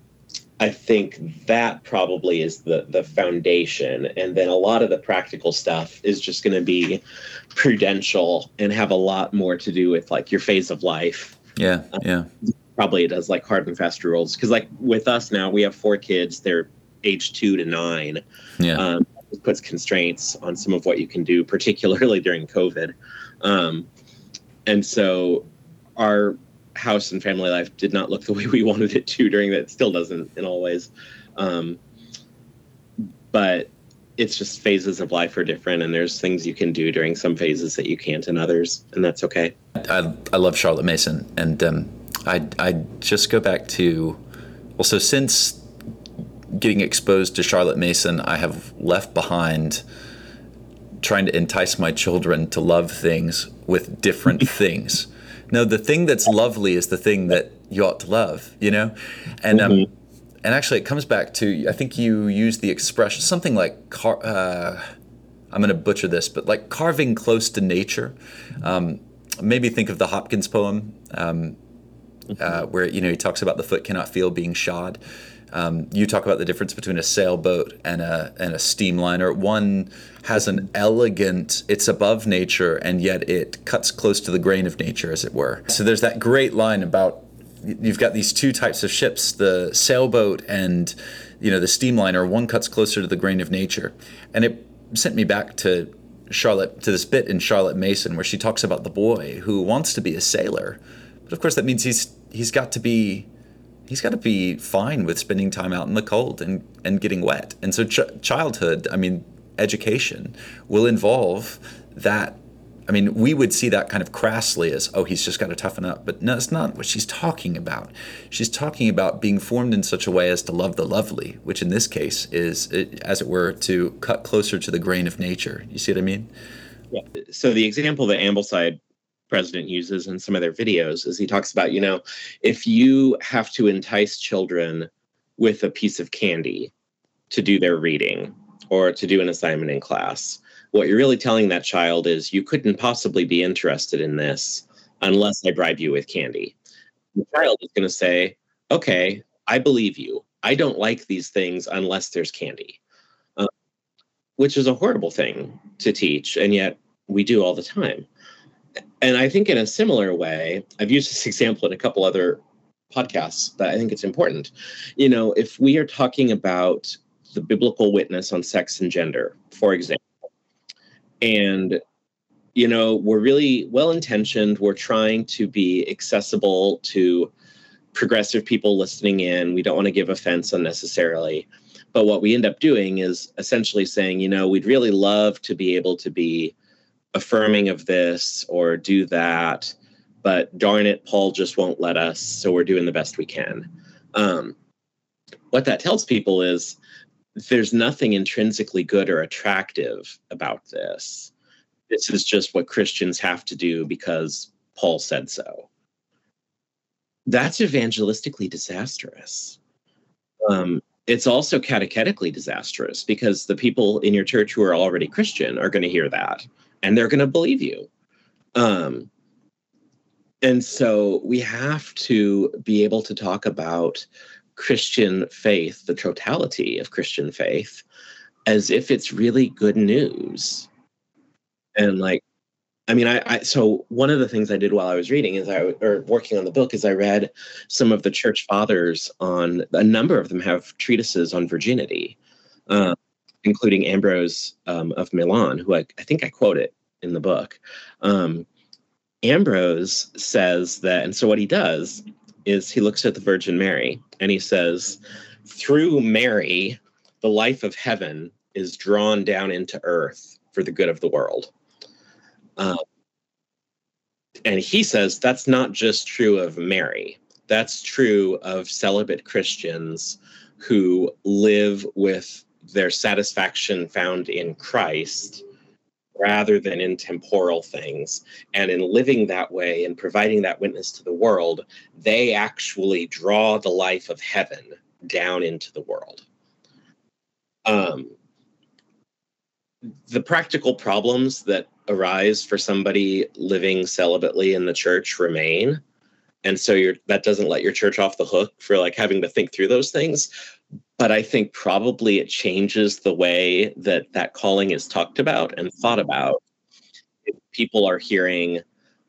[SPEAKER 2] I think that probably is the the foundation, and then a lot of the practical stuff is just going to be prudential and have a lot more to do with like your phase of life.
[SPEAKER 1] Yeah, yeah.
[SPEAKER 2] Probably it does like hard and fast rules because like with us now we have four kids. They're age two to nine.
[SPEAKER 1] Yeah.
[SPEAKER 2] Um, it puts constraints on some of what you can do, particularly during COVID. Um, and so our house and family life did not look the way we *laughs* wanted it to during that. It still doesn't in all ways. Um, but it's just phases of life are different, and there's things you can do during some phases that you can't in others, and that's okay.
[SPEAKER 1] I, I love Charlotte Mason, and um, I I just go back to well, so since getting exposed to Charlotte Mason, I have left behind trying to entice my children to love things with different *laughs* things. No, the thing that's lovely is the thing that you ought to love, you know? And um,
[SPEAKER 2] Mhm.
[SPEAKER 1] and actually it comes back to I think you use the expression something like car, uh, I'm going to butcher this, but like carving close to nature. Um, maybe think of the Hopkins poem um, uh, where you know he talks about the foot cannot feel being shod. Um, you talk about the difference between a sailboat and a and a steamliner. One has an elegant, it's above nature, and yet it cuts close to the grain of nature, as it were. So there's that great line about you've got these two types of ships, the sailboat and you know the steamliner. One cuts closer to the grain of nature, and it sent me back to Charlotte to this bit in Charlotte Mason where she talks about the boy who wants to be a sailor, but of course that means he's he's got to be he's got to be fine with spending time out in the cold and and getting wet. And so ch- childhood, I mean, education will involve that. I mean, we would see that kind of crassly as, oh, he's just got to toughen up. But no, it's not what she's talking about. She's talking about being formed in such a way as to love the lovely, which in this case is, as it were, to cut closer to the grain of nature. You see what I mean? Yeah.
[SPEAKER 2] so the example that Ambleside president uses in some of their videos is he talks about, you know, if you have to entice children with a piece of candy to do their reading or to do an assignment in class, what you're really telling that child is you couldn't possibly be interested in this unless I bribe you with candy. The child is going to say, okay, I believe you. I don't like these things unless there's candy, uh, which is a horrible thing to teach. And yet we do all the time. And I think in a similar way, I've used this *laughs* example in a couple other podcasts that I think it's important. You know, if we are talking about the biblical witness on sex and gender, for example, and you know, we're really well intentioned, we're trying to be accessible to progressive people listening in. We don't want to give offense unnecessarily. But what we end up doing is essentially saying, you know, we'd really love to be able to be affirming of this or do that but darn it paul just won't let us so we're doing the best we can. Um, what that tells people is there's nothing intrinsically good or attractive about this. This is just what christians have to do because paul said so. That's evangelistically disastrous. Um, it's also catechetically disastrous because the people in your church who are already christian are going to hear that and they're going to believe you. Um, and so we have to be able to talk about Christian faith, the totality of Christian faith, as if it's really good news. And like, I mean, I, I so one of the things I did while I was reading is I or working on the book is I read some of the church fathers on a number of them have treatises on virginity. Um, including Ambrose um, of Milan, who I, I, think I quote it in the book. Um, Ambrose says that, and so what he does is he looks at the Virgin Mary and he says, through Mary, the life of heaven is drawn down into earth for the good of the world. Um, and he says that's not just true of Mary, that's true of celibate Christians who live with their satisfaction found in Christ rather than in temporal things. And in living that way and providing that witness to the world, they actually draw the life of heaven down into the world. Um, the practical problems that arise for somebody living celibately in the church remain and so that doesn't let your church off the hook for like having to think through those things but i think probably it changes the way that that calling is talked about and thought about if people are hearing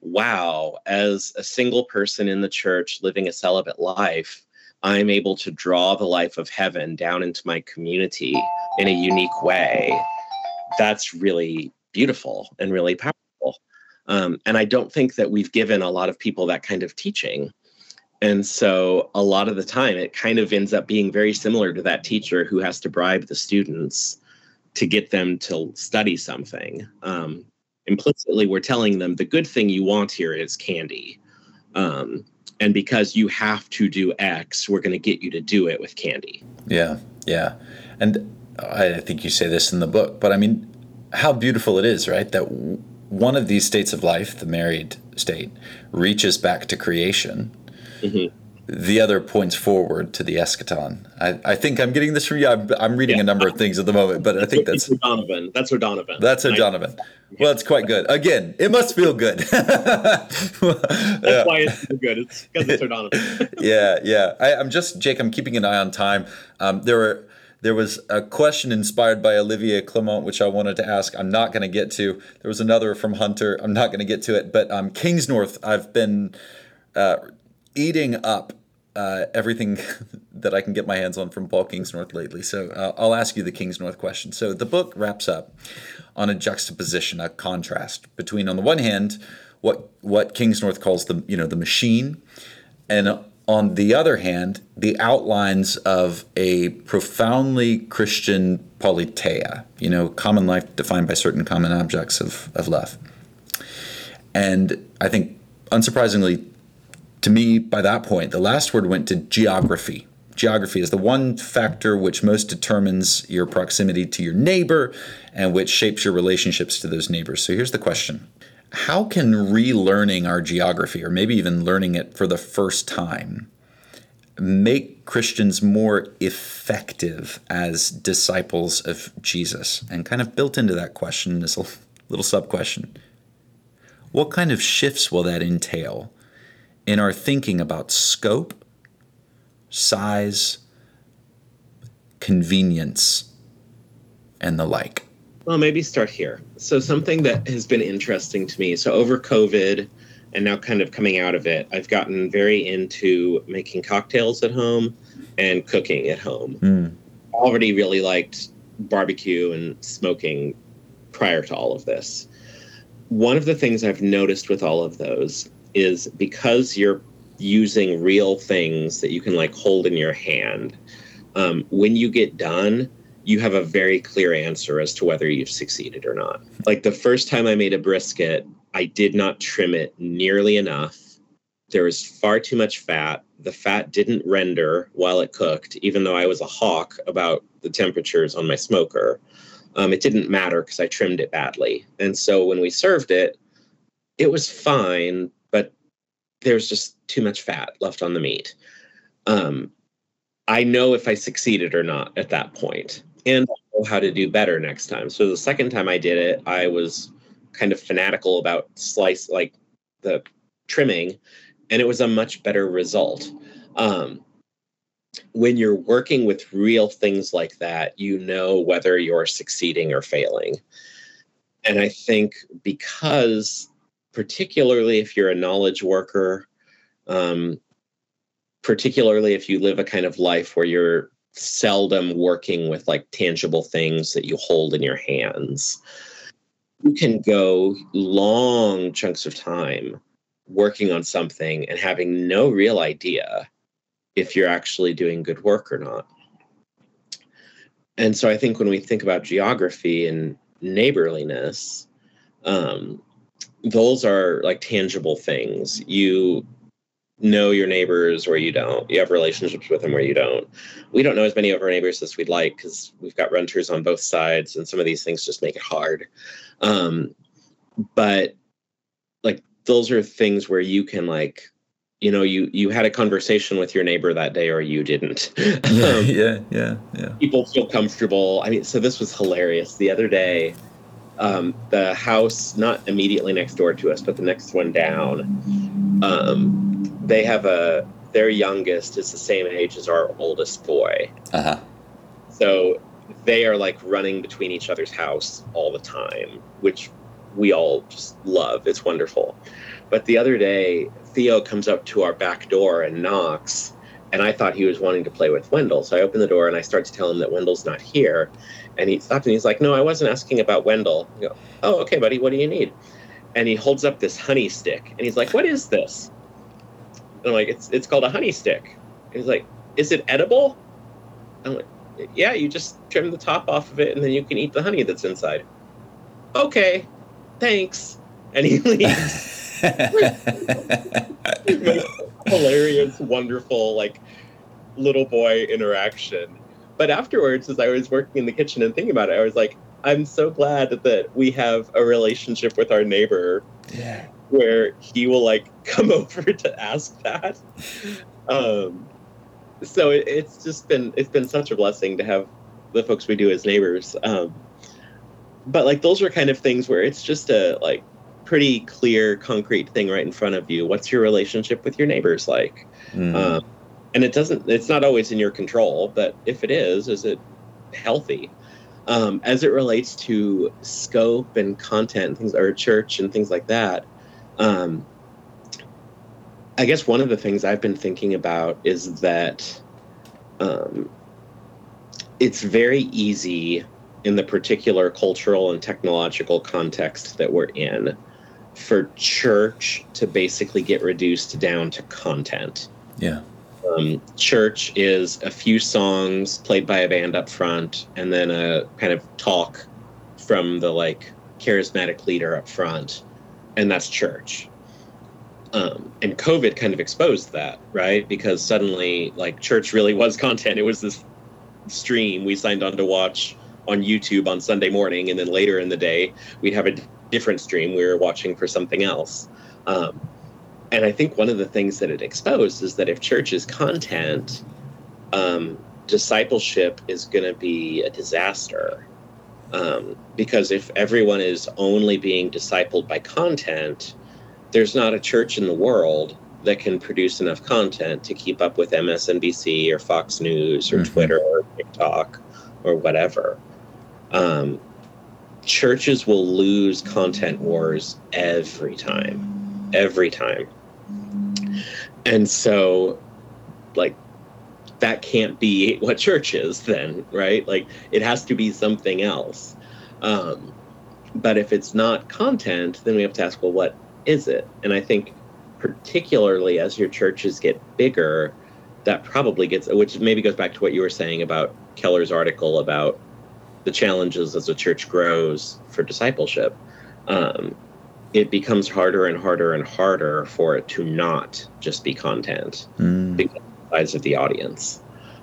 [SPEAKER 2] wow as a single person in the church living a celibate life i'm able to draw the life of heaven down into my community in a unique way that's really beautiful and really powerful um, and I don't think that we've given a lot of people that kind of teaching. And so a lot of the time, it kind of ends up being very similar to that teacher who has to bribe the students to get them to study something. Um, implicitly, we're telling them the good thing you want here is candy. Um, and because you have to do X, we're going to get you to do it with candy.
[SPEAKER 1] Yeah, yeah. And I think you say this in the book, but I mean, how beautiful it is, right? That one of these states of life, the married state, reaches back to creation. Mm-hmm. The other points forward to the eschaton. I, I think I'm getting this from you. I'm, I'm reading yeah. a number of things at the moment, but I think that's
[SPEAKER 2] O'Donovan. That's O'Donovan.
[SPEAKER 1] That's O'Donovan. Well, it's quite good. Again, it must feel good. *laughs*
[SPEAKER 2] that's yeah. why it's good. It's because it's O'Donovan. *laughs*
[SPEAKER 1] yeah, yeah. I, am just Jake. I'm keeping an eye on time. Um, there were there was a question inspired by Olivier Clement, which I wanted to ask. I'm not going to get to. There was another from Hunter. I'm not going to get to it. But um, Kingsnorth, I've been uh, eating up uh, everything *laughs* that I can get my hands on from Paul Kingsnorth lately. So uh, I'll ask you the Kingsnorth question. So the book wraps up on a juxtaposition, a contrast between, on the one hand, what what Kingsnorth calls the you know the machine, and on the other hand, the outlines of a profoundly Christian politeia, you know, common life defined by certain common objects of, of love. And I think, unsurprisingly, to me, by that point, the last word went to geography. Geography is the one factor which most determines your proximity to your neighbor and which shapes your relationships to those neighbors. So here's the question how can relearning our geography, or maybe even learning it for the first time, make Christians more effective as disciples of Jesus? And kind of built into that question is a little sub question What kind of shifts will that entail in our thinking about scope, size, convenience, and the like?
[SPEAKER 2] Well, maybe start here. So, something that has been interesting to me. So, over COVID and now kind of coming out of it, I've gotten very into making cocktails at home and cooking at home. Mm. Already really liked barbecue and smoking prior to all of this. One of the things I've noticed with all of those is because you're using real things that you can like hold in your hand, um, when you get done, you have a very clear answer as to whether you've succeeded or not. Like the first time I made a brisket, I did not trim it nearly enough. There was far too much fat. The fat didn't render while it cooked, even though I was a hawk about the temperatures on my smoker. Um, it didn't matter because I trimmed it badly. And so when we served it, it was fine, there's just too much fat left on the meat. Um, I know if I succeeded or not at that point and I know how to do better next time. So the second time I did it, I was kind of fanatical about slice like the trimming, and it was a much better result. Um, when you're working with real things like that, you know whether you're succeeding or failing. And I think because, particularly if you're a knowledge worker, um, particularly if you live a kind of life where you're seldom working with like tangible things that you hold in your hands. You can go long chunks of time working on something and having no real idea if you're actually doing good work or not. And so I think when we think about geography and neighborliness, um, those are like tangible things. You know your neighbors or you don't. You have relationships with them or you don't. We don't know as many of our neighbors as we'd like because we've got renters on both sides, and some of these things just make it hard. Um, but like those are things where you can like you know you you had a conversation with your neighbor that day or you didn't *laughs*
[SPEAKER 1] yeah um, yeah yeah yeah
[SPEAKER 2] people feel comfortable i mean so this was hilarious the other day um, the house not immediately next door to us but the next one down um, they have a their youngest is the same age as our oldest boy
[SPEAKER 1] uh-huh
[SPEAKER 2] so they are like running between each other's house all the time which we all just love it's wonderful but the other day Theo comes up to our back door and knocks, and I thought he was wanting to play with Wendell. So I open the door and I start to tell him that Wendell's not here. And he stopped and he's like, No, I wasn't asking about Wendell. I go, Oh, okay, buddy, what do you need? And he holds up this honey stick and he's like, What is this? And I'm like, It's it's called a honey stick. And he's like, Is it edible? I'm like, Yeah, you just trim the top off of it and then you can eat the honey that's inside. Okay, thanks. And he leaves. *laughs* hilarious, wonderful, like little boy interaction. But afterwards, as I was working in the kitchen and thinking about it, I was like, I'm so glad that we have a relationship with our neighbor
[SPEAKER 1] yeah.
[SPEAKER 2] where he will like *laughs* come over to ask that. Um, so it, it's just been it's been such a blessing to have the folks we do as neighbors. Um, but like those are kind of things where it's just a like pretty clear, concrete thing right in front of you. What's your relationship with your neighbors like? Mm. Um, and it doesn't. It's not always in your control, but if it is, is it healthy? Um, as it relates to scope and content and things, or church and things like that. Um, I guess one of the things I've been thinking about is that um, it's very easy in the particular cultural and technological context that we're in for church to basically get reduced down to content.
[SPEAKER 1] Yeah.
[SPEAKER 2] Um, church is a few songs played by a band up front and then a kind of talk from the like charismatic leader up front and that's church um, and covid kind of exposed that right because suddenly like church really was *laughs* content it was this stream we signed on to watch on youtube on sunday morning and then later in the day we'd have a different stream. We were watching for something else. Um, and I think one of the things that it exposed is that if church is content, um, discipleship is going to be a disaster. Um, because if everyone is only being discipled by content, there's not a church in the world that can produce enough content to keep up with MSNBC or Fox News or mm-hmm. Twitter or TikTok or whatever. Um, churches will lose content wars every time, every time. And so, like, that can't be what church is then, right? Like, it has to be something else. Um, but if it's not content, then we have to ask, well, what is it? And I think, particularly as your churches get bigger, that probably gets, which maybe goes back to what you were saying about Keller's article about the challenges as a church grows for discipleship, um, it becomes harder and harder and harder for it to not just be content mm. because of the size of the audience.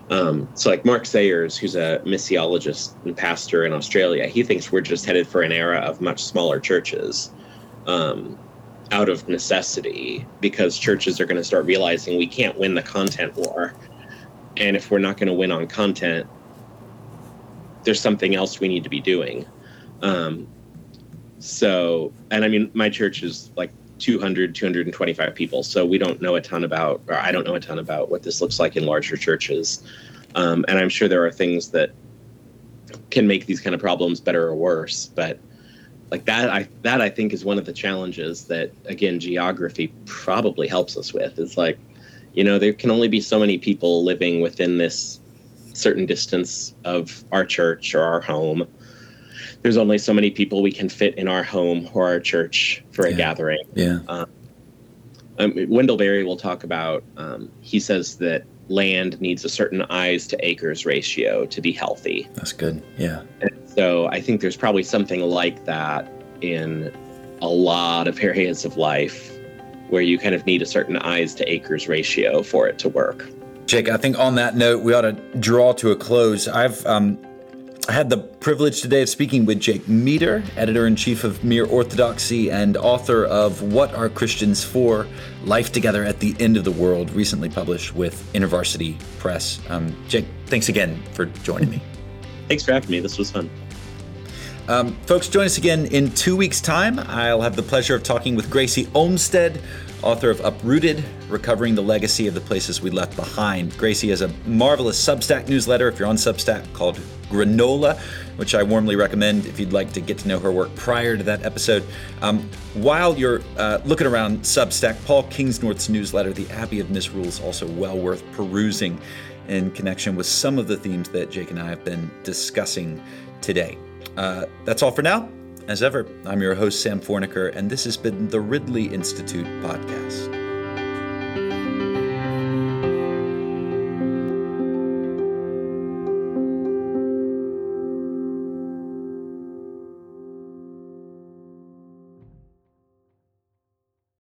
[SPEAKER 2] Um, so, like Mark Sayers, who's a missiologist and pastor in Australia, he thinks we're just headed for an era of much smaller churches um, out of necessity because churches are going to start realizing we can't win the content war. And if we're not going to win on content, there's something else we need to be doing. Um, so, and I mean, my church is like 200, 225 people. So we don't know a ton about, or I don't know a ton about what this looks like in larger churches. Um, and I'm sure there are things that can make these kind of problems better or worse. But like that, I that I think is one of the challenges that again geography probably helps us with. Is like, you know, there can only be so many people living within this certain distance of our church or our home. There's only so many people we can fit in our home or our church for a
[SPEAKER 1] yeah.
[SPEAKER 2] gathering.
[SPEAKER 1] Yeah.
[SPEAKER 2] Um, um, Wendell Berry will talk about. Um, he says that land needs a certain eyes to acres ratio to be healthy.
[SPEAKER 1] That's good. Yeah.
[SPEAKER 2] And so I think there's probably something like that in a lot of *laughs* areas of life where you kind of need a certain eyes to acres ratio for it to work.
[SPEAKER 1] Jake, I think on that note, we ought to draw to a close. I've um, I had the privilege today of speaking with Jake Meador, editor in chief of Mere Orthodoxy and author of What Are Christians For? Life Together at the End of the World, recently published with InterVarsity Press. Um, Jake, thanks again for joining me. *laughs*
[SPEAKER 2] Thanks for having me. This was fun.
[SPEAKER 1] Um, folks, join us again in two weeks' time. I'll have the pleasure of talking with Gracy Olmstead, author of Uprooted Recovering the Legacy of the Places We Left Behind. Gracy has a marvelous Substack newsletter, if you're on Substack, called Granola, which I warmly recommend if you'd like to get to know her work prior to that episode. Um, while you're uh, looking around Substack, Paul Kingsnorth's newsletter, The Abbey of Misrule, is also well worth perusing in connection with some of the themes that Jake and I have been discussing today. Uh, that's all for now. As ever, I'm your host, Sam Forniker, and this has been the Ridley Institute Podcast.